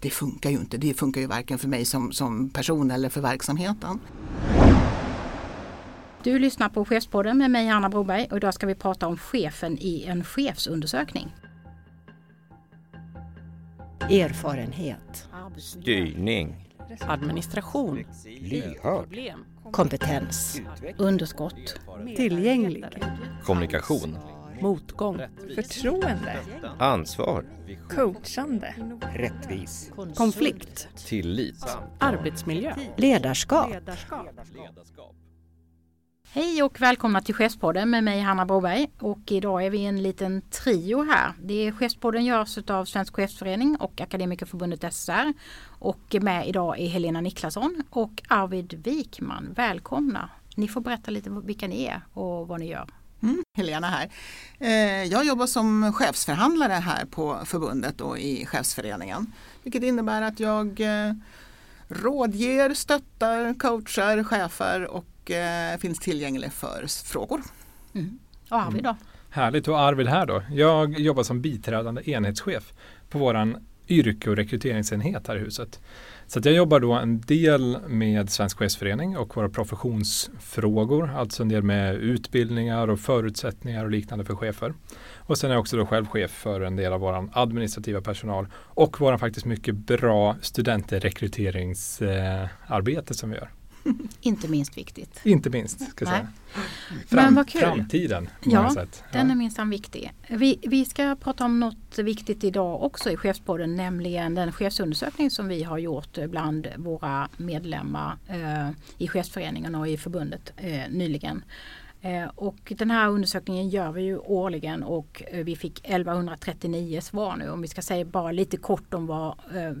Det funkar ju inte, det funkar ju varken för mig som, som person eller för verksamheten. Du lyssnar på Chefspodden med mig Anna Broberg och idag ska vi prata om chefen i en chefsundersökning. Erfarenhet. Styrning. Administration. Lyhörd. Kompetens. Underskott. Tillgänglig. Kommunikation. Motgång. Förtroende. Ansvar. Coachande. Rättvis. Konflikt. Tillit. Arbetsmiljö. Ledarskap. Hej och välkomna till Chefspodden med mig Hanna Broberg. Och idag är vi en liten trio här. Det är Chefspodden görs av Svensk Chefsförening och Akademikerförbundet SR. Och med idag är Helena Niklasson och Arvid Wikman. Välkomna! Ni får berätta lite vilka ni är och vad ni gör. Mm, Helena här. Eh, jag jobbar som chefsförhandlare här på förbundet och i chefsföreningen. Vilket innebär att jag eh, rådger, stöttar, coachar chefer och eh, finns tillgänglig för frågor. Mm. Och Arvid då? Härligt och Arvid här då. Jag jobbar som biträdande enhetschef på våran yrke och rekryteringsenhet här i huset. Så att jag jobbar då en del med Svensk Chefsförening och våra professionsfrågor, alltså en del med utbildningar och förutsättningar och liknande för chefer. Och sen är jag också då själv chef för en del av vår administrativa personal och våran faktiskt mycket bra studentrekryteringsarbete som vi gör. Inte minst viktigt. Inte minst, ska jag säga. Men vad kul. Framtiden. Ja, sätt. Den är minsann viktig. Vi, vi ska prata om något viktigt idag också i Chefspodden, nämligen den chefsundersökning som vi har gjort bland våra medlemmar eh, i chefsföreningen och i förbundet eh, nyligen. Eh, och den här undersökningen gör vi ju årligen och eh, vi fick 1139 svar nu. Om vi ska säga bara lite kort om vad eh,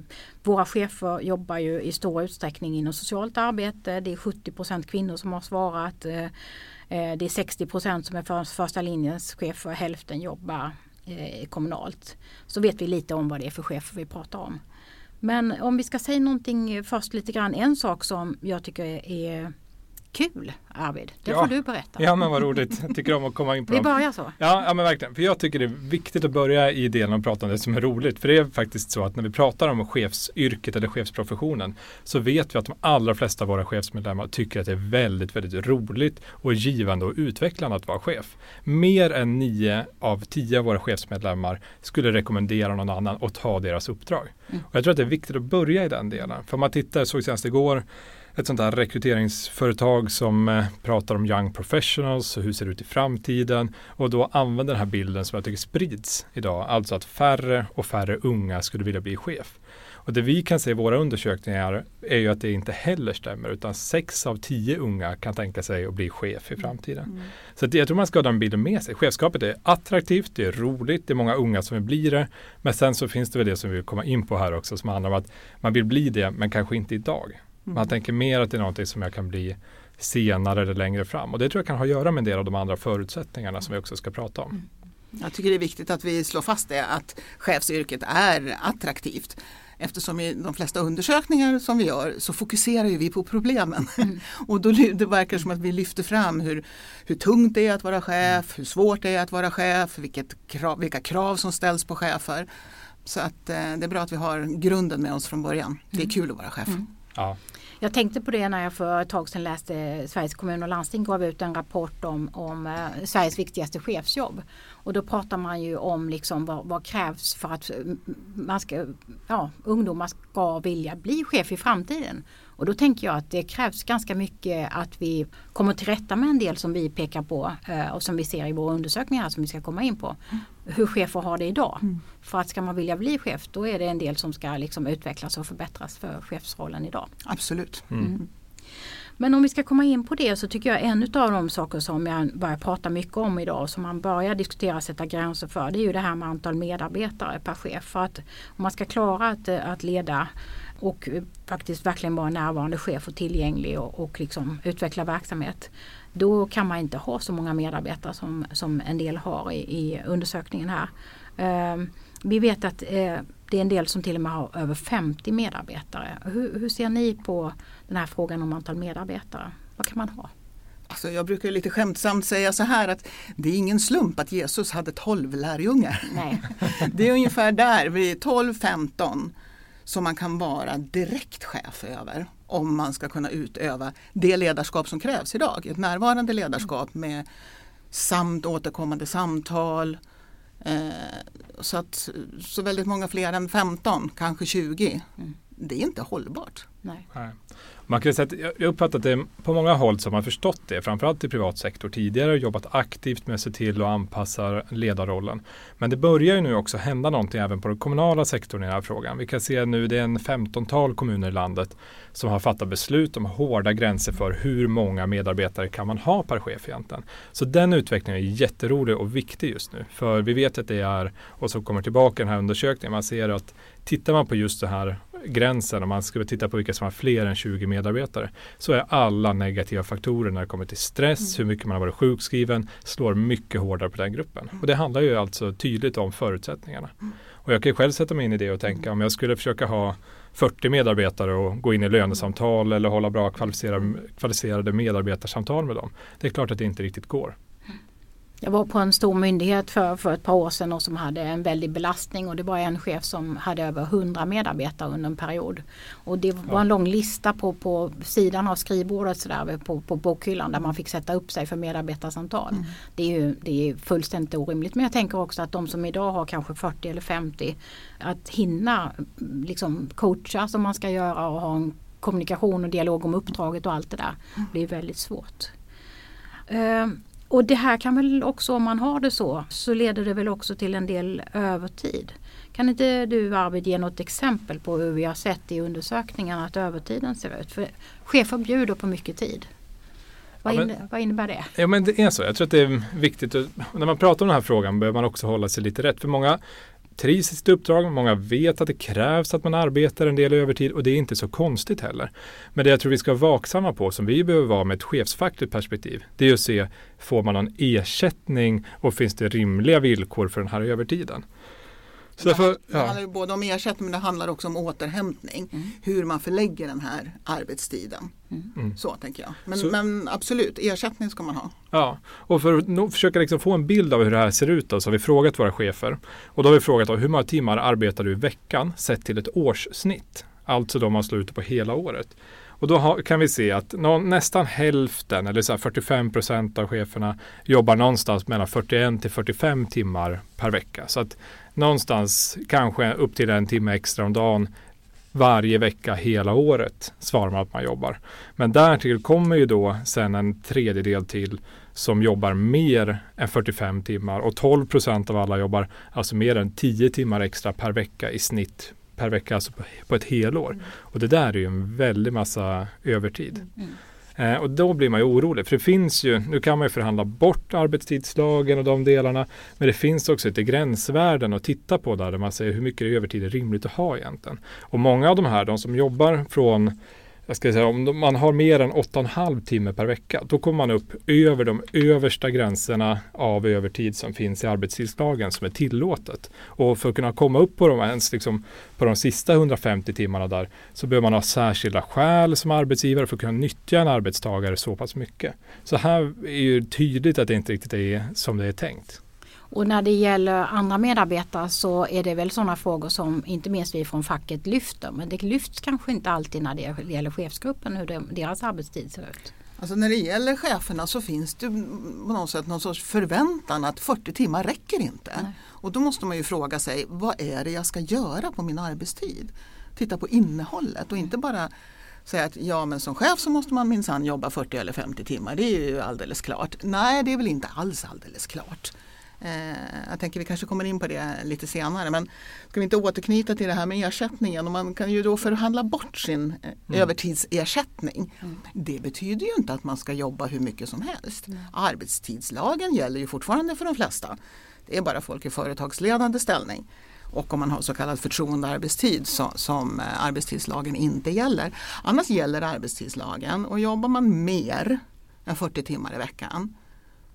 våra chefer jobbar ju i stor utsträckning inom socialt arbete. Det är 70% kvinnor som har svarat. Det är 60% som är för, första linjens chefer, hälften jobbar kommunalt. Så vet vi lite om vad det är för chefer vi pratar om. Men om vi ska säga någonting först lite grann, en sak som jag tycker är kul Arvid, det Ja. får du berätta. Ja men vad roligt, jag tycker om att komma in på Vi dem. börjar så. Ja, ja men verkligen. För jag tycker det är viktigt att börja i delen om det som är roligt. För det är faktiskt så att när vi pratar om chefsyrket eller chefsprofessionen så vet vi att de allra flesta av våra chefsmedlemmar tycker att det är väldigt, väldigt roligt och givande och utvecklande att vara chef. Mer än nio av tio av våra chefsmedlemmar skulle rekommendera någon annan att ta deras uppdrag. Mm. Och jag tror att det är viktigt att börja i den delen. För om man tittar, såg senast igår, ett sånt här rekryteringsföretag som eh, pratar om young professionals och hur ser det ut i framtiden och då använder den här bilden som jag tycker sprids idag, alltså att färre och färre unga skulle vilja bli chef. Och det vi kan se i våra undersökningar är ju att det inte heller stämmer utan sex av tio unga kan tänka sig att bli chef i framtiden. Så att jag tror man ska ha den bilden med sig. Chefskapet är attraktivt, det är roligt, det är många unga som vill bli det. Men sen så finns det väl det som vi vill komma in på här också som handlar om att man vill bli det men kanske inte idag. Man tänker mer att det är någonting som jag kan bli senare eller längre fram. Och det tror jag kan ha att göra med en del av de andra förutsättningarna som vi också ska prata om. Jag tycker det är viktigt att vi slår fast det att chefsyrket är attraktivt. Eftersom i de flesta undersökningar som vi gör så fokuserar ju vi på problemen. Och då det verkar som att vi lyfter fram hur, hur tungt det är att vara chef, hur svårt det är att vara chef, vilket krav, vilka krav som ställs på chefer. Så att eh, det är bra att vi har grunden med oss från början. Det är kul att vara chef. Ja. Jag tänkte på det när jag för ett tag sedan läste Sveriges kommun och landsting gav ut en rapport om, om eh, Sveriges viktigaste chefsjobb. Och då pratar man ju om liksom vad, vad krävs för att mm, man ska, ja, ungdomar ska vilja bli chef i framtiden. Och då tänker jag att det krävs ganska mycket att vi kommer till rätta med en del som vi pekar på eh, och som vi ser i våra undersökningar som vi ska komma in på. Hur chefer har det idag. För att ska man vilja bli chef då är det en del som ska liksom utvecklas och förbättras för chefsrollen idag. Absolut. Men om vi ska komma in på det så tycker jag en av de saker som jag börjar prata mycket om idag och som man börjar diskutera sätta gränser för det är ju det här med antal medarbetare per chef. För att om man ska klara att, eh, att leda och eh, faktiskt verkligen vara närvarande chef och tillgänglig och, och liksom utveckla verksamhet. Då kan man inte ha så många medarbetare som, som en del har i, i undersökningen här. Ehm, vi vet att eh, det är en del som till och med har över 50 medarbetare. Hur, hur ser ni på den här frågan om antal medarbetare? Vad kan man ha? Alltså jag brukar lite skämtsamt säga så här att det är ingen slump att Jesus hade 12 lärjungar. Nej. Det är ungefär där, vid 12-15 som man kan vara direkt chef över om man ska kunna utöva det ledarskap som krävs idag. Ett närvarande ledarskap med samt återkommande samtal. Eh, så att så väldigt många fler än 15, kanske 20. Mm. Det är inte hållbart. Nej. Nej. Man kan säga att jag uppfattar att det på många håll som har förstått det, framförallt i privat sektor tidigare, jobbat aktivt med att se till att anpassa ledarrollen. Men det börjar ju nu också hända någonting även på den kommunala sektorn i den här frågan. Vi kan se nu det är en 15-tal kommuner i landet som har fattat beslut om hårda gränser för hur många medarbetare kan man ha per chef egentligen. Så den utvecklingen är jätterolig och viktig just nu. För vi vet att det är, och så kommer tillbaka i den här undersökningen, man ser att tittar man på just det här gränsen, om man skulle titta på vilka som har fler än 20 medarbetare, så är alla negativa faktorer när det kommer till stress, hur mycket man har varit sjukskriven, slår mycket hårdare på den gruppen. Och det handlar ju alltså tydligt om förutsättningarna. Och jag kan ju själv sätta mig in i det och tänka om jag skulle försöka ha 40 medarbetare och gå in i lönesamtal eller hålla bra kvalificerade, kvalificerade medarbetarsamtal med dem. Det är klart att det inte riktigt går. Jag var på en stor myndighet för, för ett par år sedan och som hade en väldig belastning och det var en chef som hade över 100 medarbetare under en period. Och det var en lång lista på, på sidan av skrivbordet så där, på, på bokhyllan där man fick sätta upp sig för medarbetarsamtal. Det, är ju, det är fullständigt orimligt men jag tänker också att de som idag har kanske 40 eller 50 att hinna liksom coacha som man ska göra och ha en kommunikation och dialog om uppdraget och allt det där blir väldigt svårt. Ehm, och det här kan väl också, om man har det så, så leder det väl också till en del övertid. Kan inte du Arvid ge något exempel på hur vi har sett i undersökningarna att övertiden ser ut? För chefer bjuder på mycket tid. Vad, Ja, men- inne, vad innebär det? Ja men det är så. Jag tror att det är viktigt. Att, när man pratar om den här frågan behöver man också hålla sig lite rätt. För många trivs i sitt uppdrag. Många vet att det krävs att man arbetar en del övertid och det är inte så konstigt heller. Men det jag tror vi ska vara vaksamma på som vi behöver vara med ett chefsfackligt perspektiv. Det är att se, får man någon ersättning och finns det rimliga villkor för den här övertiden? Så därför, Det ja. handlar ju både om ersättning men det handlar också om återhämtning. Hur man förlägger den här arbetstiden. Mm. Så tänker jag. Men, Så- men absolut, ersättning ska man ha. Ja, och för att nå- försöka liksom få en bild av hur det här ser ut då, så har vi frågat våra chefer. Och då har vi frågat då, hur många timmar arbetar du i veckan sett till ett årssnitt? Alltså då man slår ut det på hela året. Och då har, kan vi se att någon, nästan hälften, eller så här 45 procent av cheferna jobbar någonstans mellan 41 till 45 timmar per vecka. Så att någonstans kanske upp till en timme extra om dagen varje vecka hela året svarar man att man jobbar. Men därtill kommer ju då sen en tredjedel till som jobbar mer än 45 timmar och 12 procent av alla jobbar alltså mer än 10 timmar extra per vecka i snitt per vecka, alltså på, på ett helår. Och det där är ju en väldig massa övertid. Eh, och då blir man ju orolig, för det finns ju, nu kan man ju förhandla bort arbetstidslagen och de delarna, men det finns också lite gränsvärden att titta på där, där man säger hur mycket övertid är rimligt att ha egentligen. Och många av de här, de som jobbar från jag ska säga, om man har mer än 8,5 timme per vecka, då kommer man upp över de översta gränserna av övertid som finns i arbetstidslagen som är tillåtet. Och för att kunna komma upp på de, ens liksom, på de sista 150 timmarna där så behöver man ha särskilda skäl som arbetsgivare för att kunna nyttja en arbetstagare så pass mycket. Så här är ju tydligt att det inte riktigt är som det är tänkt. Och när det gäller andra medarbetare så är det väl sådana frågor som inte minst vi från facket lyfter. Men det lyfts kanske inte alltid när det gäller chefsgruppen hur de, deras arbetstid ser ut. Alltså när det gäller cheferna så finns det på något sätt någon sorts förväntan att 40 timmar räcker inte. Nej. Och då måste man ju fråga sig vad är det jag ska göra på min arbetstid? Titta på innehållet och inte bara säga att ja men som chef så måste man minsann jobba 40 eller 50 timmar. Det är ju alldeles klart. Nej det är väl inte alls alldeles klart. Eh, jag tänker vi kanske kommer in på det lite senare men ska vi inte återknyta till det här med ersättningen och man kan ju då förhandla bort sin eh, övertidsersättning. Det betyder ju inte att man ska jobba hur mycket som helst. Arbetstidslagen gäller ju fortfarande för de flesta. Det är bara folk i företagsledande ställning och om man har så kallad förtroendearbetstid så, som eh, arbetstidslagen inte gäller. Annars gäller arbetstidslagen och jobbar man mer än 40 timmar i veckan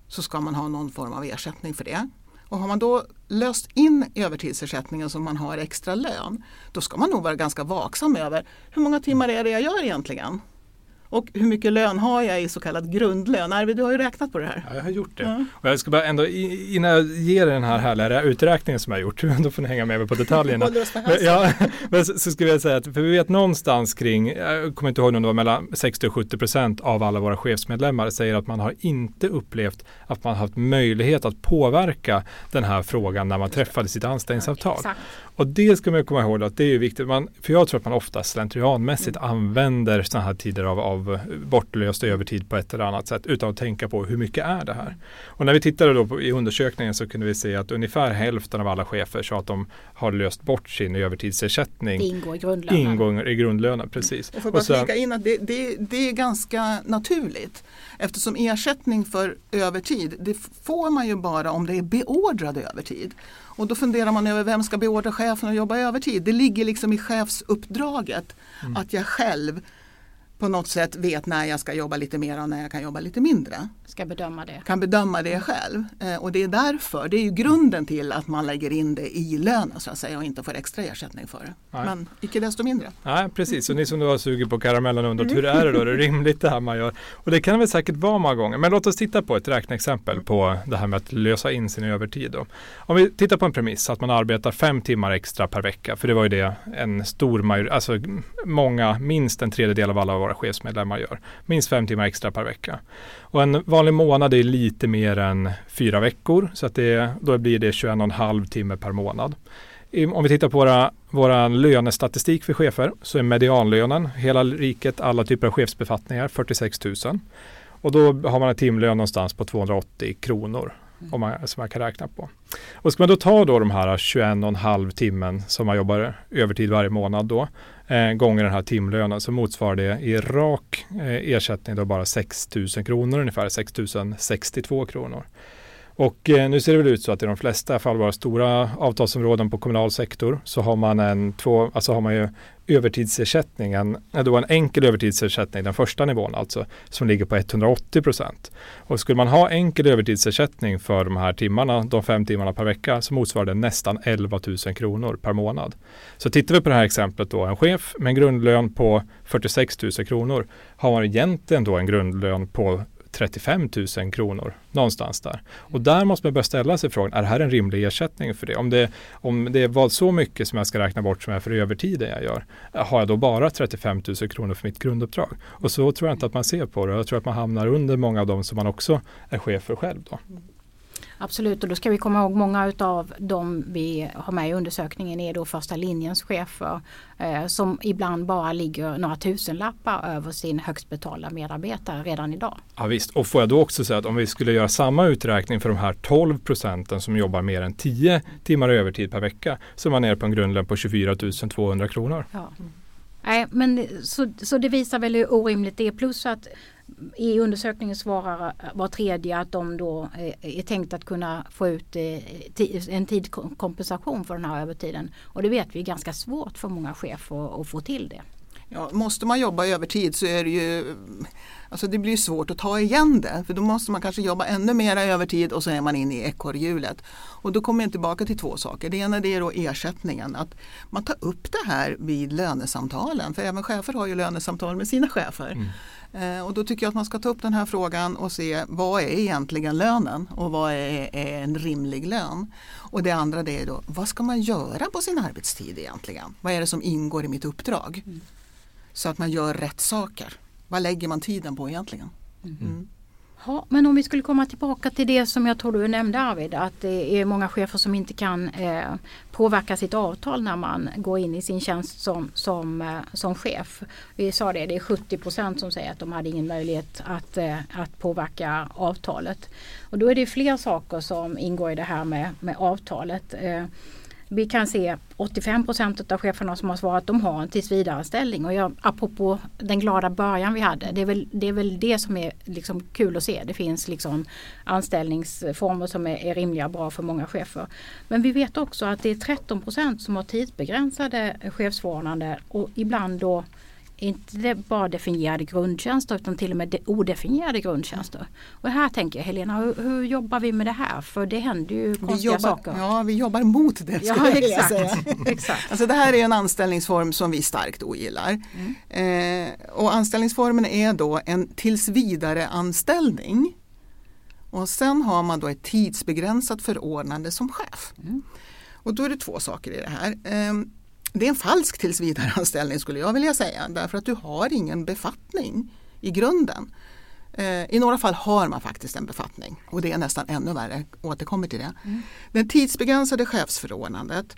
så ska man ha någon form av ersättning för det. Och har man då löst in övertidsersättningen som man har extra lön, då ska man nog vara ganska vaksam över hur många timmar är det jag gör egentligen? Och hur mycket lön har jag i så kallad grundlön? Arvid, du har ju räknat på det här. Ja, jag har gjort det. Ja. Och jag ska bara ändå, innan jag ger den här härliga uträkningen som jag har gjort, då får ni hänga med mig på detaljerna. Men, ja, men så, så skulle jag säga att, för vi vet någonstans kring, jag kommer inte ihåg om det var mellan 60 och 70 procent av alla våra chefsmedlemmar säger att man har inte upplevt att man haft möjlighet att påverka den här frågan när man träffade sitt anställningsavtal. Exakt. Och det ska man komma ihåg att det är viktigt. Man, för jag tror att man ofta slentrianmässigt Mm. använder sådana här tider av, av bortlöst övertid på ett eller annat sätt utan att tänka på hur mycket är det här. Och när vi tittade då på, i undersökningen så kunde vi se att ungefär hälften av alla chefer sa att de har löst bort sin övertidsersättning. Det ingår i grundlönen. Ingång i grundlönen, precis. Och får bara sen- flika in att det, det, det är ganska naturligt. Eftersom ersättning för övertid, det får man ju bara om det är beordrad övertid. Och då funderar man över vem ska beordra chefen att jobba övertid? Det ligger liksom i chefsuppdraget Mm. att jag själv på något sätt vet när jag ska jobba lite mer och när jag kan jobba lite mindre. Ska bedöma det. Kan bedöma det själv. Eh, och det är därför, det är ju grunden till att man lägger in det i lönen så att säga och inte får extra ersättning för det. Nej. Men icke desto mindre. Nej, precis. Och ni som då har sugit på karamellen och undrat hur är det då? Är det rimligt det här man gör? Och det kan väl säkert vara många gånger. Men låt oss titta på ett räkneexempel på det här med att lösa in sin övertid. Då. Om vi tittar på en premiss att man arbetar fem timmar extra per vecka. För det var ju det en stor majoritet, alltså många, minst en tredjedel av alla våra chefsmedlemmar gör. Minst fem timmar extra per vecka. Och en vanlig månad är lite mer än fyra veckor. Så att det, då blir det 21,5 timme per månad. Om vi tittar på våra, våra lönestatistik för chefer så är medianlönen, hela riket, alla typer av chefsbefattningar 46 000. Och då har man en timlön någonstans på 280 kronor om man, som man kan räkna på. Och ska man då ta då de här 21,5 timmen som man jobbar övertid varje månad då, eh, gånger den här timlönen så motsvarar det i rak eh, ersättning då bara 6 000 kronor ungefär, 6 062 kronor. Och eh, nu ser det väl ut så att i de flesta, fall våra stora avtalsområden på kommunal sektor, så har man en, två, alltså har man ju övertidsersättningen, eh, då en enkel övertidsersättning, den första nivån alltså, som ligger på 180 procent. Och skulle man ha enkel övertidsersättning för de här timmarna, de fem timmarna per vecka, så motsvarar det nästan 11 000 kronor per månad. Så tittar vi på det här exemplet då, en chef med en grundlön på 46 000 kronor, har man egentligen då en grundlön på 35 000 kronor någonstans där. Och där måste man börja ställa sig frågan, är det här en rimlig ersättning för det? Om det, om det var så mycket som jag ska räkna bort som är för övertiden jag gör, har jag då bara 35 000 kronor för mitt grunduppdrag? Och så tror jag inte att man ser på det. Jag tror att man hamnar under många av dem som man också är chef för själv. Då. Absolut och då ska vi komma ihåg många utav de vi har med i undersökningen är då första linjens chefer eh, som ibland bara ligger några tusenlappar över sin högst betalda medarbetare redan idag. Ja, visst, och får jag då också säga att om vi skulle göra samma uträkning för de här 12 procenten som jobbar mer än 10 timmar övertid per vecka så är man nere på en grundlön på 24 200 kronor. Ja. Nej, men så, så det visar väl hur orimligt det är. Plus att E i undersökningen svarar eh, var tredje att de då eh, är, tänkt att kunna få ut eh, en tidkompensation för den här övertiden. Och det vet vi är ganska svårt för många chefer att, att få till det. Ja, måste man jobba övertid så är det ju Alltså det blir svårt att ta igen det för då måste man kanske jobba ännu mer övertid och så är man inne i ekorrhjulet. Och då kommer jag tillbaka till två saker. Det ena det är då ersättningen. Att man tar upp det här vid lönesamtalen. För även chefer har ju lönesamtal med sina chefer. Eh, och då tycker jag att man ska ta upp den här frågan och se vad är egentligen lönen och vad är, är en rimlig lön. Och det andra det är då vad ska man göra på sin arbetstid egentligen? Vad är det som ingår i mitt uppdrag? Så att man gör rätt saker. Vad lägger man tiden på egentligen? Mm. Ja, men om vi skulle komma tillbaka till det som jag tror du nämnde Arvid, att det är många chefer som inte kan eh, påverka sitt avtal när man går in i sin tjänst som, som, eh, som chef. Vi sa det, det är 70 procent som säger att de hade ingen möjlighet att, eh, att påverka avtalet. Och då är det fler saker som ingår i det här med, med avtalet. Vi kan se 85 procent av cheferna som har svarat att de har en tillsvidareanställning. Och jag, apropå den glada början vi hade, det är väl det, är väl det som är liksom kul att se. Det finns liksom anställningsformer som är, är rimliga och bra för många chefer. Men vi vet också att det är 13 procent som har tidsbegränsade chefsförordnande och ibland då inte bara definierade grundtjänster utan till och med de odefinierade grundtjänster. Och här tänker jag Helena, hur, hur jobbar vi med det här? För det händer ju konstiga jobbar, saker. ja, vi jobbar mot det. Ja, jag exakt. säga. exakt. Alltså det här är en anställningsform som vi starkt ogillar. Eh, och anställningsformen är då en tills vidare anställning. Och sen har man då ett tidsbegränsat förordnande som chef. Och då är det två saker i det här. Eh, det är en falsk tills vidare anställning skulle jag vilja säga därför att du har ingen befattning i grunden. Eh, I några fall har man faktiskt en befattning och det är nästan ännu värre, återkommer till det. Det tidsbegränsade chefsförordnandet,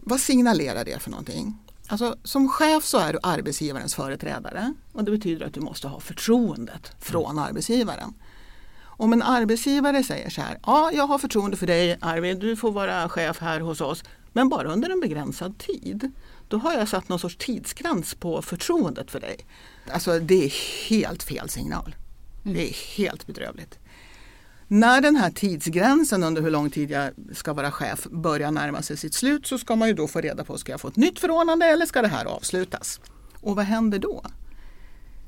vad signalerar det för någonting? Alltså, som chef så är du arbetsgivarens företrädare och det betyder att du måste ha förtroendet från arbetsgivaren. Om en arbetsgivare säger så här, ja jag har förtroende för dig Arvid, du får vara chef här hos oss, men bara under en begränsad tid. Då har jag satt någon sorts tidsgräns på förtroendet för dig. Alltså det är helt fel signal. Det är helt bedrövligt. När den här tidsgränsen under hur lång tid jag ska vara chef börjar närma sig sitt slut så ska man ju då få reda på, ska jag få ett nytt förordnande eller ska det här avslutas? Och vad händer då?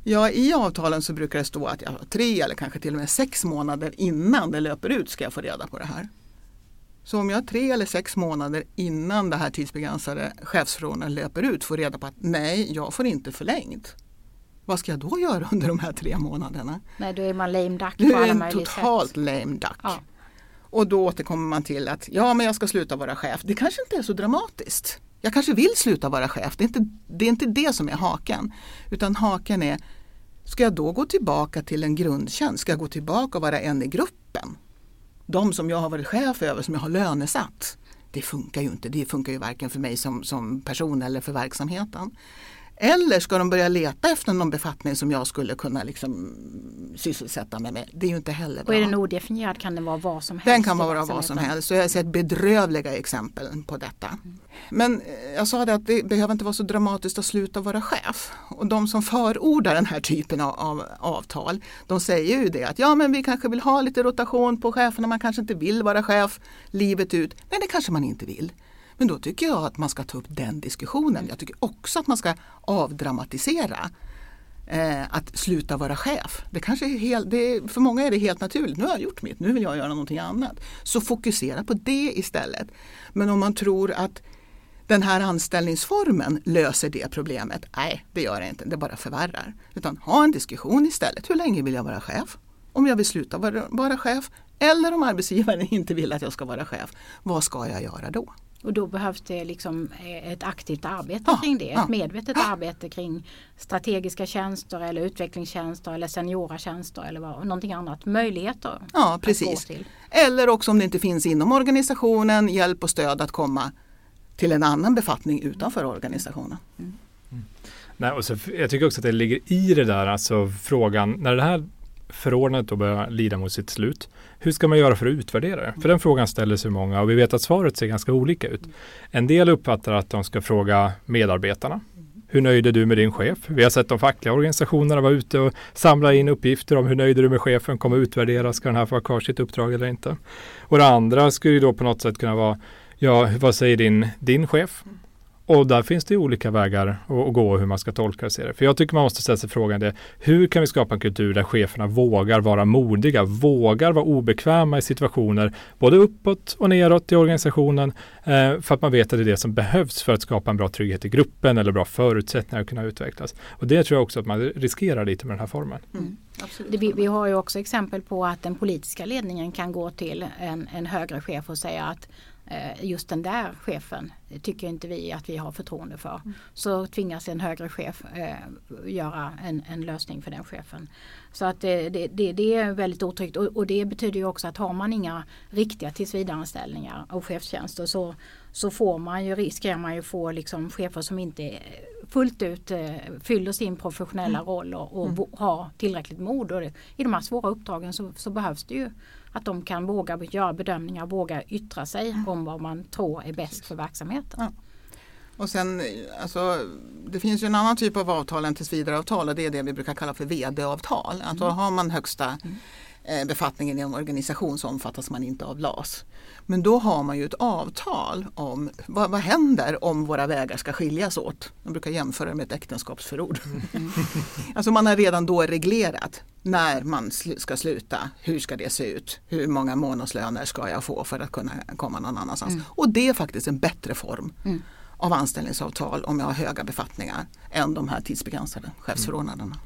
Ja, i avtalen så brukar det stå att jag har tre eller kanske till och med sex månader innan det löper ut ska jag få reda på det här. Så om jag tre eller sex månader innan det här tidsbegränsade chefsförordnandet löper ut får reda på att nej, jag får inte förlängt. Vad ska jag då göra under de här tre månaderna? Nej, då är man lame duck Du är en totalt sätt. lame duck. Ja. Och då återkommer man till att ja, men jag ska sluta vara chef. Det kanske inte är så dramatiskt. Jag kanske vill sluta vara chef. Det är inte det, är inte det som är haken. Utan haken är, ska jag då gå tillbaka till en grundtjänst? Ska jag gå tillbaka och vara en i gruppen? De som jag har varit chef över, som jag har lönesatt. Det funkar ju inte. Det funkar ju varken för mig som, som person eller för verksamheten. Eller ska de börja leta efter någon befattning som jag skulle kunna liksom sysselsätta mig med? Det är ju inte heller Och bra. är den odefinierad kan det vara vad som helst. Den kan vara vad som helst. Så jag har sett bedrövliga exempel på detta. Men eh, jag sa det att det behöver inte vara så dramatiskt att sluta vara chef. Och de som förordar den här typen av avtal, de säger ju det att ja men vi kanske vill ha lite rotation på cheferna, man kanske inte vill vara chef livet ut. Nej det kanske man inte vill. Men då tycker jag att man ska ta upp den diskussionen. Jag tycker också att man ska avdramatisera eh, att sluta vara chef. Det kanske är helt, det är, för många är det helt naturligt. Nu har jag gjort mitt, nu vill jag göra någonting annat. Så fokusera på det istället. Men om man tror att den här anställningsformen löser det problemet. Nej, det gör det inte. Det bara förvärrar. Utan ha en diskussion istället. Hur länge vill jag vara chef? Om jag vill sluta vara, vara chef eller om arbetsgivaren inte vill att jag ska vara chef. Vad ska jag göra då? Och då behövs det liksom eh, ett aktivt arbete Ja, kring det. ja. Ett medvetet arbete kring strategiska tjänster eller utvecklingstjänster eller seniora tjänster eller vad, någonting annat. Möjligheter Ja, att precis. gå till. Eller också om det inte finns inom organisationen, hjälp och stöd att komma till en annan befattning utanför organisationen. Nej, och så, jag tycker också att det ligger i det där, alltså frågan, när det här förordnandet då börjar lida mot sitt slut, hur ska man göra för att utvärdera det? För den frågan ställer sig många och vi vet att svaret ser ganska olika ut. En del uppfattar att de ska fråga medarbetarna. Hur nöjd är du med din chef? Vi har sett de fackliga organisationerna vara ute och samla in uppgifter om hur nöjd är du med chefen, kommer utvärdera, ska den här få ha kvar sitt uppdrag eller inte? Och det andra skulle ju då på något sätt kunna vara, ja, vad säger din, din chef? Och där finns det ju olika vägar att, gå och hur man ska tolka och se det. För jag tycker man måste ställa sig frågan det, hur kan vi skapa en kultur där cheferna vågar vara modiga, vågar vara obekväma i situationer, både uppåt och neråt i organisationen, eh, för att man vet att det är det som behövs för att skapa en bra trygghet i gruppen eller bra förutsättningar att kunna utvecklas. Och det tror jag också att man riskerar lite med den här formen. Absolut. Det, vi, vi har ju också exempel på att den politiska ledningen kan gå till en, en högre chef och säga att just den där chefen tycker inte vi att vi har förtroende för. Så tvingas en högre chef eh, göra en, en lösning för den chefen. Så att det, det, det, det är väldigt otryggt och, och det betyder ju också att har man inga riktiga tillsvidareanställningar och chefstjänster så, så får man ju, riskerar man ju få liksom chefer som inte fullt ut eh, fyller sin professionella roll och, och bo- har tillräckligt mod. Och det, I de här svåra uppdragen så, så behövs det ju att de kan våga göra bedömningar, våga yttra sig om vad man tror är bäst för verksamheten. Ja. Och sen, alltså, det finns ju en annan typ av avtal än tillsvidareavtal och det är det vi brukar kalla för vd-avtal. Att då har man högsta eh, befattningen i en organisation så omfattas man inte av LAS. Men då har man ju ett avtal om vad, vad händer om våra vägar ska skiljas åt. Jag brukar jämföra med ett äktenskapsförord. alltså man har redan då reglerat när man sl- ska sluta, hur ska det se ut, hur många månadslöner ska jag få för att kunna komma någon annanstans. Och det är faktiskt en bättre form av anställningsavtal om jag har höga befattningar än de här tidsbegränsade chefsförordnandena.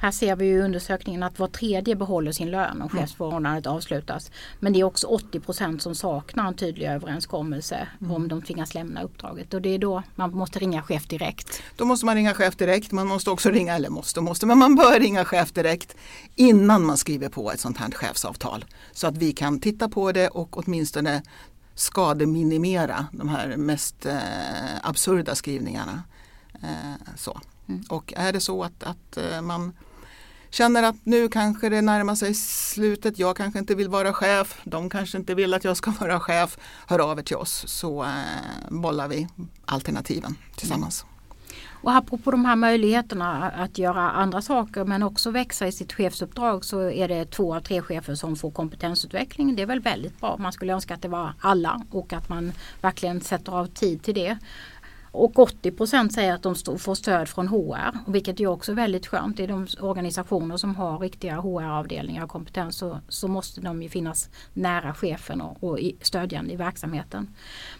Här ser vi i undersökningen att var tredje behåller sin lön om chefsförordnandet avslutas. Men det är också 80 procent som saknar en tydlig överenskommelse om de tvingas lämna uppdraget. Och det är då man måste ringa chef direkt. Då måste man ringa chef direkt. Man måste också ringa, eller måste och måste, men man bör ringa chef direkt innan man skriver på ett sånt här chefsavtal. Så att vi kan titta på det och åtminstone skademinimera de här mest eh, absurda skrivningarna. Eh, så. Och är det så att, att eh, man känner att nu kanske det närmar sig slutet, jag kanske inte vill vara chef, de kanske inte vill att jag ska vara chef, hör av er till oss så eh, bollar vi alternativen tillsammans. Och apropå de här möjligheterna att göra andra saker men också växa i sitt chefsuppdrag så är det två av tre chefer som får kompetensutveckling. Det är väl väldigt bra. Man skulle önska att det var alla och att man verkligen sätter av tid till det. Och 80 procent säger att de får stöd från HR, vilket är också väldigt skönt. I de organisationer som har riktiga HR-avdelningar och kompetens så, så måste de ju finnas nära chefen och, och i, stödjande i verksamheten.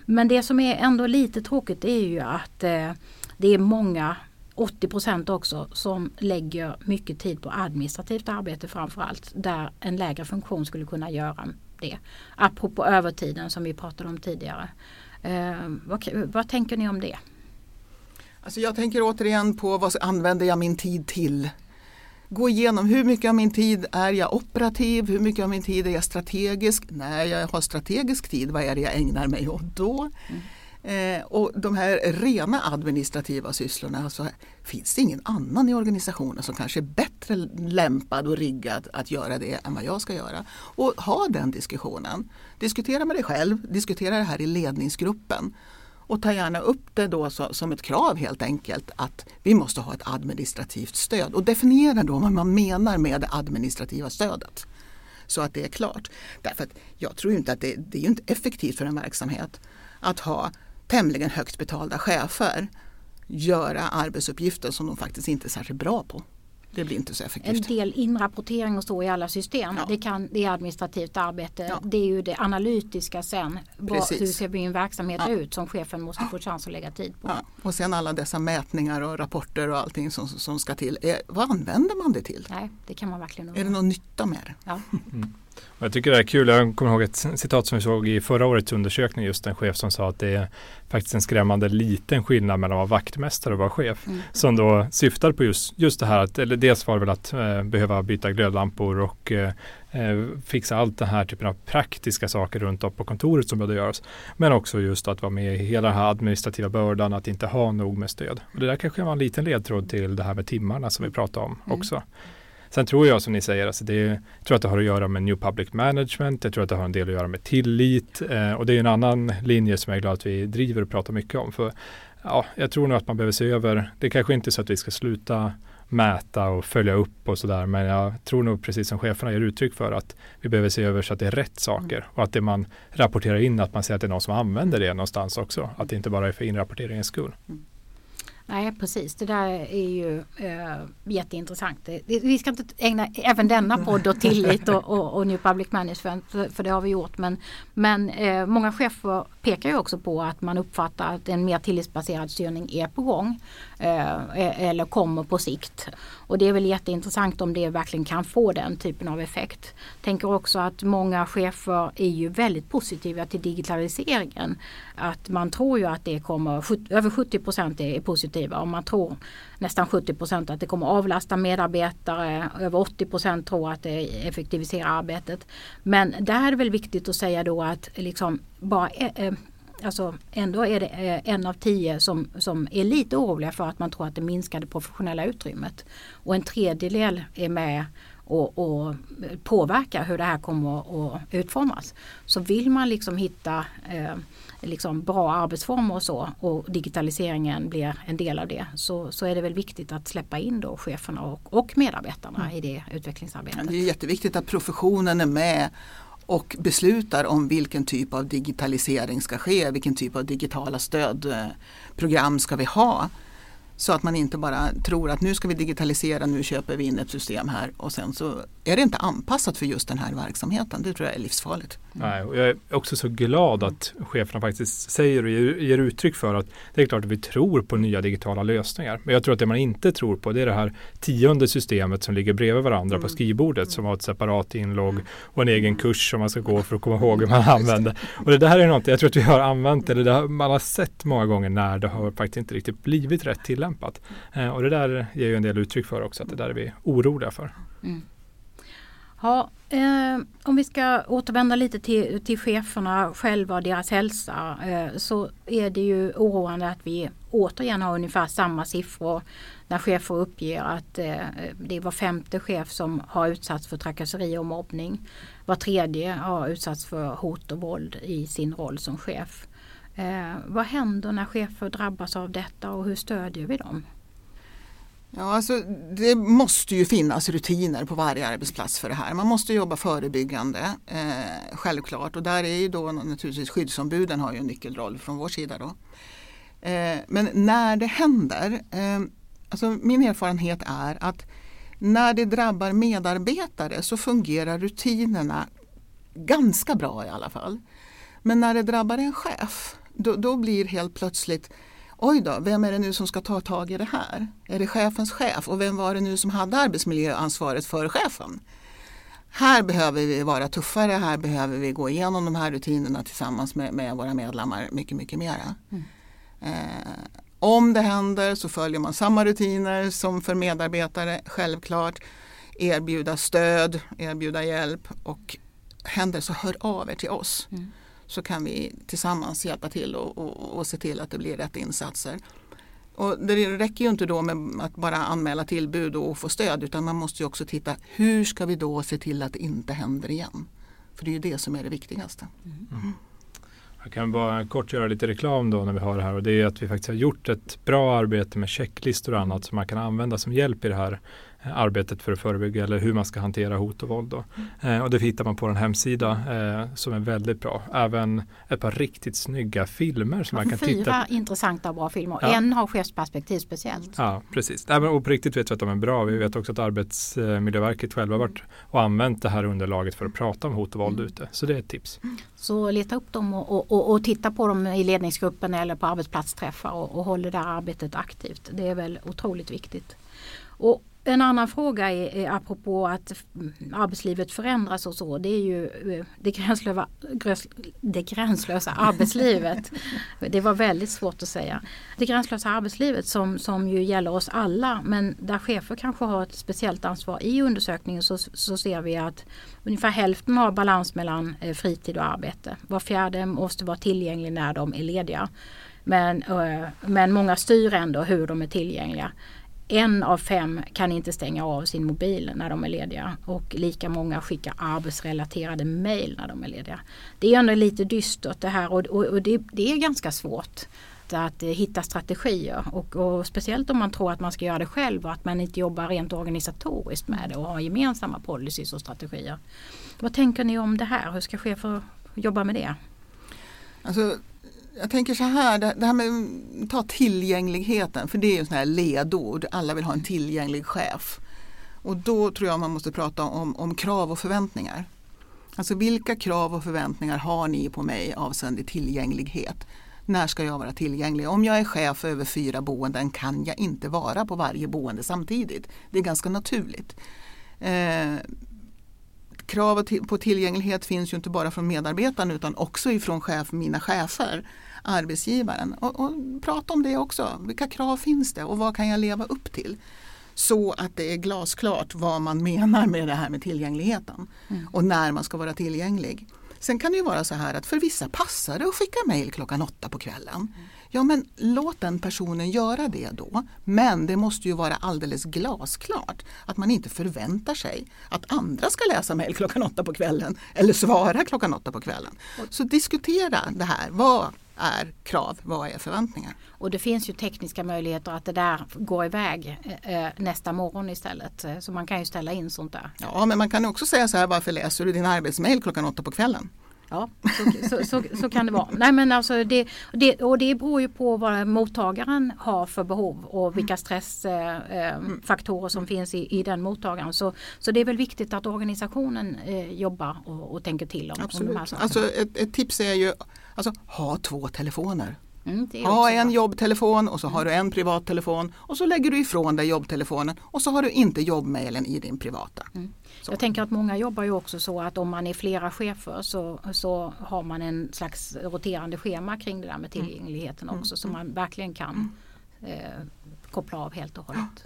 Men det som är ändå lite tråkigt är ju att eh, det är många 80 procent också som lägger mycket tid på administrativt arbete framförallt där en lägre funktion skulle kunna göra det. Apropå övertiden som vi pratade om tidigare. Eh, vad, vad tänker ni om det? Alltså jag tänker återigen på vad använder jag min tid till? Gå igenom hur mycket av min tid är jag operativ, hur mycket av min tid är jag strategisk? När jag har strategisk tid, vad är det jag ägnar mig åt då? Eh, och de här rena administrativa sysslorna, alltså, finns det ingen annan i organisationen som kanske är bättre lämpad och riggad att göra det än vad jag ska göra? Och ha den diskussionen. Diskutera med dig själv, diskutera det här i ledningsgruppen. Och ta gärna upp det då så, som ett krav helt enkelt att vi måste ha ett administrativt stöd. Och definiera då vad man menar med det administrativa stödet. Så att det är klart. Därför att jag tror inte att det, det är inte effektivt för en verksamhet att ha tämligen högt betalda chefer göra arbetsuppgifter som de faktiskt inte är särskilt bra på. Det blir inte så En effektivt. del inrapportering och så i alla system. Ja. Det, kan, det är administrativt arbete. Ja. Det är ju det analytiska sen. Vad, hur ser min verksamhet Ja. ut som chefen måste få chans att lägga tid på. Ja. Och sen alla dessa mätningar och rapporter och allting som, som ska till. Eh, vad använder man det till? Nej, det kan man verkligen Är det någon nytta med det? Jag tycker det är kul, jag kommer ihåg ett citat som vi såg i förra årets undersökning, just en chef som sa att det är faktiskt en skrämmande liten skillnad mellan att vara vaktmästare och vara chef. Mm. Som då syftar på just, just det här, att, eller dels var det väl att eh, behöva byta glödlampor och eh, eh, fixa allt det här typen av praktiska saker runt om på kontoret som behövde göras. Men också just att vara med i hela den här administrativa bördan, att inte ha nog med stöd. Och det där kanske var en liten ledtråd till det här med timmarna som vi pratade om Mm. också. Sen tror jag som ni säger, alltså det, jag tror att det har att göra med New Public Management, jag tror att det har en del att göra med tillit eh, och det är en annan linje som jag är glad att vi driver och pratar mycket om. För ja, Jag tror nog att man behöver se över, det kanske inte är så att vi ska sluta mäta och följa upp och sådär men jag tror nog precis som cheferna ger uttryck för att vi behöver se över så att det är rätt saker och att det man rapporterar in att man ser att det är någon som använder det någonstans också. Att det inte bara är för inrapporteringens skull. Mm. Nej precis, det där är ju eh, jätteintressant. Vi ska inte ägna även denna podd åt tillit och, och, och New Public Management för, för det har vi gjort. Men, men eh, många chefer pekar ju också på att man uppfattar att en mer tillitsbaserad styrning är på gång. Eh, e-, eller kommer på sikt. Och det är väl jätteintressant om det verkligen kan få den typen av effekt. Tänker också att många chefer är ju väldigt positiva till digitaliseringen. Att man tror ju att det kommer, över 70 procent är positiva och man tror nästan 70 procent att det kommer avlasta medarbetare. Över 80 procent tror att det effektiviserar arbetet. Men där är det väl viktigt att säga då att liksom bara eh, eh, Alltså ändå är det eh, en av tio som, som är lite oroliga för att man tror att det minskar det professionella utrymmet. Och en tredjedel är med och, och påverka hur det här kommer att utformas. Så vill man liksom hitta eh, liksom bra arbetsformer och så och digitaliseringen blir en del av det så, så är det väl viktigt att släppa in då cheferna och, och medarbetarna Mm. i det utvecklingsarbetet. Det är jätteviktigt att professionen är med och beslutar om vilken typ av digitalisering ska ske, vilken typ av digitala stödprogram ska vi ha. Så att man inte bara tror att nu ska vi digitalisera, nu köper vi in ett system här och sen så är det inte anpassat för just den här verksamheten. Det tror jag är livsfarligt. Nej, och jag är också så glad att cheferna faktiskt säger och ger, ger uttryck för att det är klart att vi tror på nya digitala lösningar. Men jag tror att det man inte tror på det är det här tionde systemet som ligger bredvid varandra på skrivbordet som har ett separat inlogg och en egen kurs som man ska gå för att komma ihåg hur man använder. Och det där är något jag tror att vi har använt eller det har man har sett många gånger när det har faktiskt inte riktigt blivit rätt tillämpat. Eh, och det där ger ju en del uttryck för också att det där är vi oroliga för. Mm. Ja, eh, om vi ska återvända lite till, till cheferna själva och deras hälsa eh, så är det ju oroande att vi återigen har ungefär samma siffror när chefer uppger att eh, det är var femte chef som har utsatts för trakasserier och mobbning. Var tredje har utsatts för hot och våld i sin roll som chef. Eh, vad händer när chefer drabbas av detta och hur stödjer vi dem? Ja, alltså, det måste ju finnas rutiner på varje arbetsplats för det här. Man måste jobba förebyggande, eh, självklart. Och där är ju då naturligtvis skyddsombuden har ju en nyckelroll från vår sida. Då. Eh, men när det händer, eh, alltså min erfarenhet är att när det drabbar medarbetare så fungerar rutinerna ganska bra i alla fall. Men när det drabbar en chef, då, då blir helt plötsligt Oj då, vem är det nu som ska ta tag i det här? Är det chefens chef? Och vem var det nu som hade arbetsmiljöansvaret för chefen? Här behöver vi vara tuffare, här behöver vi gå igenom de här rutinerna tillsammans med, med våra medlemmar mycket, mycket mera. Mm. Eh, om det händer så följer man samma rutiner som för medarbetare, självklart. Erbjuda stöd, erbjuda hjälp och händer så hör av er till oss. Mm. Så kan vi tillsammans hjälpa till och, och, och se till att det blir rätt insatser. Och det räcker ju inte då med att bara anmäla tillbud och få stöd utan man måste ju också titta hur ska vi då se till att det inte händer igen. För det är ju det som är det viktigaste. Mm. Jag kan bara kort göra lite reklam då när vi har det här och det är att vi faktiskt har gjort ett bra arbete med checklistor och annat som man kan använda som hjälp i det här arbetet för att förebygga eller hur man ska hantera hot och våld. Då. Eh, och det hittar man på en hemsida eh, som är väldigt bra. Även ett par riktigt snygga filmer som man kan Fyra titta på. intressanta och bra filmer. Ja. En har chefsperspektiv speciellt. Ja, precis. Men, och på riktigt vet vi att de är bra. Vi vet också att Arbetsmiljöverket själva har varit och använt det här underlaget för att prata om hot och våld ute. Så det är ett tips. Så leta upp dem och, och, och, och titta på dem i ledningsgruppen eller på arbetsplatsträffar och, och håll det där arbetet aktivt. Det är väl otroligt viktigt. Och en annan fråga är, är apropå att arbetslivet förändras och så. Det är ju eh, det gränslösa, gräns- det gränslösa arbetslivet. Det var väldigt svårt att säga. Det gränslösa arbetslivet som, som ju gäller oss alla men där chefer kanske har ett speciellt ansvar. I undersökningen så, så ser vi att ungefär hälften har balans mellan eh, fritid och arbete. Var fjärde måste vara tillgänglig när de är lediga. Men, eh, men många styr ändå hur de är tillgängliga. En av fem kan inte stänga av sin mobil när de är lediga och lika många skickar arbetsrelaterade mejl när de är lediga. Det är ändå lite dystert det här och, och, och det, det är ganska svårt att eh, hitta strategier och, och speciellt om man tror att man ska göra det själv och att man inte jobbar rent organisatoriskt med det och har gemensamma policies och strategier. Vad tänker ni om det här? Hur ska chefer jobba med det? Alltså, jag tänker så här, det, det här med ta tillgängligheten, för det är ju sådana här ledord. Alla vill ha en tillgänglig chef. Och då tror jag man måste prata om, om krav och förväntningar. Alltså vilka krav och förväntningar har ni på mig avseende tillgänglighet? När ska jag vara tillgänglig? Om jag är chef över fyra boenden kan jag inte vara på varje boende samtidigt. Det är ganska naturligt. Eh, krav på tillgänglighet finns ju inte bara från medarbetaren utan också ifrån chef, mina chefer, arbetsgivaren. Och, och prata om det också. Vilka krav finns det och vad kan jag leva upp till? Så att det är glasklart vad man menar med det här med tillgängligheten Mm. och när man ska vara tillgänglig. Sen kan det ju vara så här att för vissa passar det att skicka mejl klockan åtta på kvällen. Ja men låt den personen göra det då. Men det måste ju vara alldeles glasklart att man inte förväntar sig att andra ska läsa mejl klockan åtta på kvällen eller svara klockan åtta på kvällen. Så diskutera det här. Vad är krav? Vad är förväntningar? Och det finns ju tekniska möjligheter att det där går iväg eh, nästa morgon istället. Eh, Så man kan ju ställa in sånt där. Ja, men man kan också säga så här, varför läser du din arbetsmail klockan åtta på kvällen? Ja, så, så, så, så kan det vara. Nej, men alltså det, det, och det beror ju på vad mottagaren har för behov och vilka stressfaktorer eh, faktorer som finns i, i den mottagaren. Så, så det är väl viktigt att organisationen eh, jobbar och, och tänker till om, om de här sakerna. Alltså ett, ett tips är ju alltså, ha två telefoner. Mm, Ha en bra. jobbtelefon och så har du en privattelefon och så lägger du ifrån dig jobbtelefonen och så har du inte jobbmailen i din privata. Så. Jag tänker att många jobbar ju också så att om man är flera chefer så, så har man en slags roterande schema kring det där med tillgängligheten också så man verkligen kan eh, koppla av helt och hållet.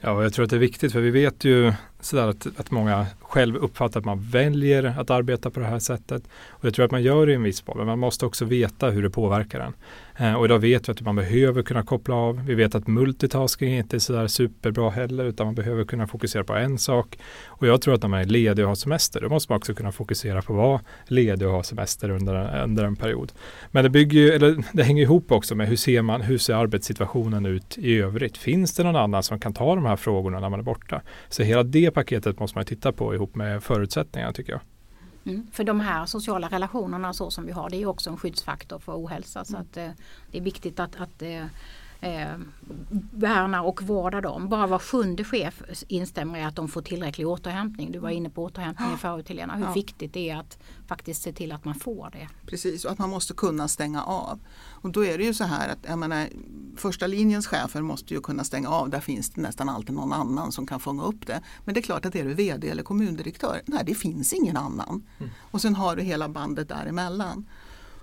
Ja, och jag tror att det är viktigt för vi vet ju sådär att, att många själv uppfattar att man väljer att arbeta på det här sättet. Och jag tror att man gör det i en viss mån, men man måste också veta hur det påverkar en. Eh, och idag vet vi att man behöver kunna koppla av. Vi vet att multitasking inte är sådär superbra heller, utan man behöver kunna fokusera på en sak. Och jag tror att när man är ledig och har semester, då måste man också kunna fokusera på att vara ledig och ha semester under, under en period. Men det, bygger ju, eller det hänger ihop också med hur ser, man, hur ser arbetssituationen ut i övrigt? Finns det någon annan som kan ta de här frågorna när man är borta? Så hela det paketet måste man titta på ihop med förutsättningarna tycker jag. Mm. För de här sociala relationerna så som vi har det är också en skyddsfaktor för ohälsa så att eh, det är viktigt att, att eh, eh, värna och vårda dem. Bara var sjunde chef instämmer i att de får tillräcklig återhämtning. Du var inne på återhämtning förut Helena. Hur Ja. viktigt det är att faktiskt se till att man får det. Precis, och att man måste kunna stänga av. Och då är det ju så här att jag menar, första linjens chefer måste ju kunna stänga av. Där finns det nästan alltid någon annan som kan fånga upp det. Men det är klart att är du VD eller kommundirektör, nej det finns ingen annan. Och sen har du hela bandet däremellan.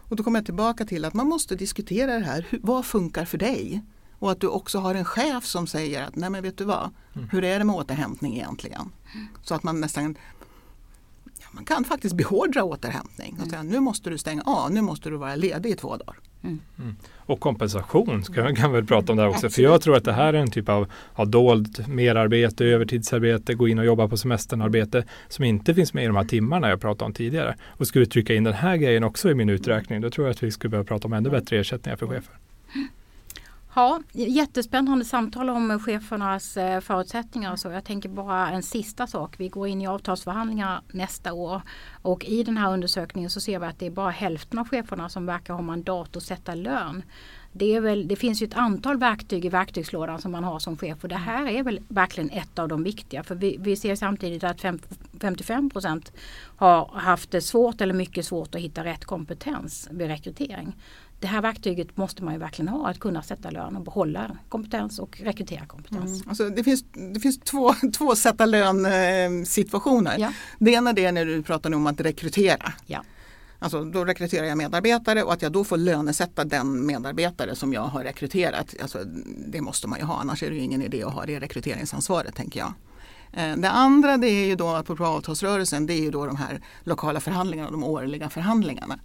Och då kommer jag tillbaka till att man måste diskutera det här. Hur, vad funkar för dig? Och att du också har en chef som säger att nej men vet du vad, hur är det med återhämtning egentligen? Så att man nästan man kan faktiskt beordra återhämtning och säga nu måste du stänga av, nu måste du vara ledig i två dagar. Och kompensation ska vi kan vi väl prata om där också. För jag tror att det här är en typ av, av dold merarbete, övertidsarbete, gå in och jobba på semesternarbete som inte finns med i de här timmarna jag pratade om tidigare. Och skulle vi trycka in den här grejen också i min uträkning, då tror jag att vi skulle behöva prata om ännu bättre ersättningar för chefer. Ja, jättespännande samtal om chefernas eh, förutsättningar och så. Jag tänker bara en sista sak. Vi går in i avtalsförhandlingar nästa år och i den här undersökningen så ser vi att det är bara hälften av cheferna som verkar ha mandat att sätta lön. Det, väl, det finns ju ett antal verktyg i verktygslådan som man har som chef och det här är väl verkligen ett av de viktiga. För vi, vi ser samtidigt att fem, 55 procent har haft det svårt eller mycket svårt att hitta rätt kompetens vid rekrytering. Det här verktyget måste man ju verkligen ha, att kunna sätta lön och behålla kompetens och rekrytera kompetens. Alltså det finns, det finns två, två sätta lön eh, situationer. Ja. Det ena det är när du pratar om att rekrytera. Ja. Alltså då rekryterar jag medarbetare och att jag då får lönesätta den medarbetare som jag har rekryterat. Alltså, det måste man ju ha, annars är det ju ingen idé att ha det rekryteringsansvaret tänker jag. Eh, Det andra det är ju då på avtalsrörelsen, det är ju då de här lokala förhandlingarna, de årliga förhandlingarna.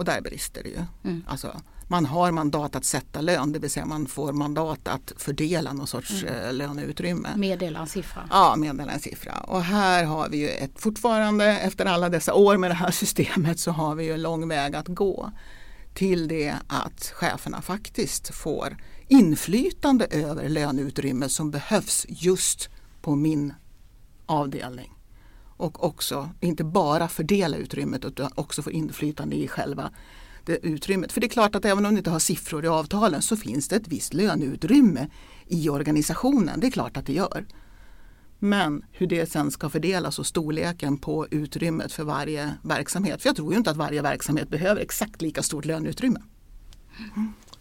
Och där brister det ju. Mm. Alltså, man har mandat att sätta lön, det vill säga man får mandat att fördela någon sorts Mm. eh, löneutrymme. Meddela en siffra. Ja, meddela en siffra. Och här har vi ju ett, fortfarande efter alla dessa år med det här systemet så har vi ju en lång väg att gå till det att cheferna faktiskt får inflytande över löneutrymme som behövs just på min avdelning. Och också inte bara fördela utrymmet utan också få inflytande i själva det utrymmet. För det är klart att även om du inte har siffror i avtalen så finns det ett visst löneutrymme i organisationen. Det är klart att det gör. Men hur det sen ska fördelas och storleken på utrymmet för varje verksamhet. För jag tror ju inte att varje verksamhet behöver exakt lika stort löneutrymme.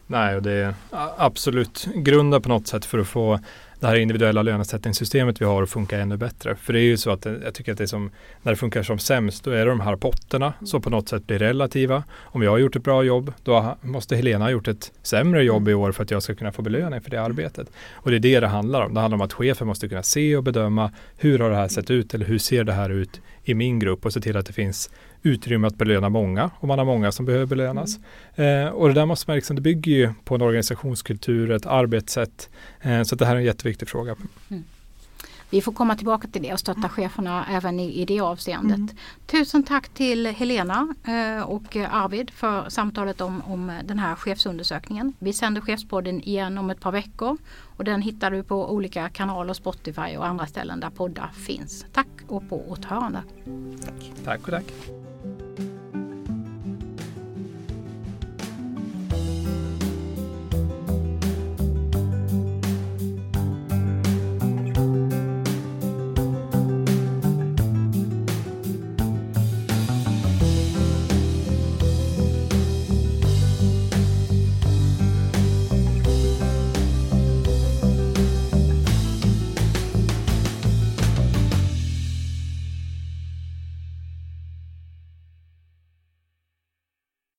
Nej, och det är absolut grunden på något sätt för att få det här individuella lönesättningssystemet vi har att funka ännu bättre. För det är ju så att det- jag tycker att det är som när det funkar som sämst, då är det de här potterna som på något sätt blir relativa. Om jag har gjort ett bra jobb, då måste Helena ha gjort ett sämre jobb i år för att jag ska kunna få belöning för det arbetet. Och det är det det handlar om. Det handlar om att chefen måste kunna se och bedöma hur har det här sett ut eller hur ser det här ut i min grupp och se till att det finns utrymme att belöna många om man har många som behöver belönas. Eh, och det där måste man liksom, det bygger ju på en organisationskultur, ett arbetssätt. Eh, så det här är en jätteviktig fråga. Vi får komma tillbaka till det och stötta cheferna även i, i det avseendet. Tusen tack till Helena eh, och Arvid för samtalet om, om den här chefsundersökningen. Vi sänder Chefspodden igen om ett par veckor och den hittar du på olika kanaler, Spotify och andra ställen där poddar finns. Tack och på återhörande. Tack och tack.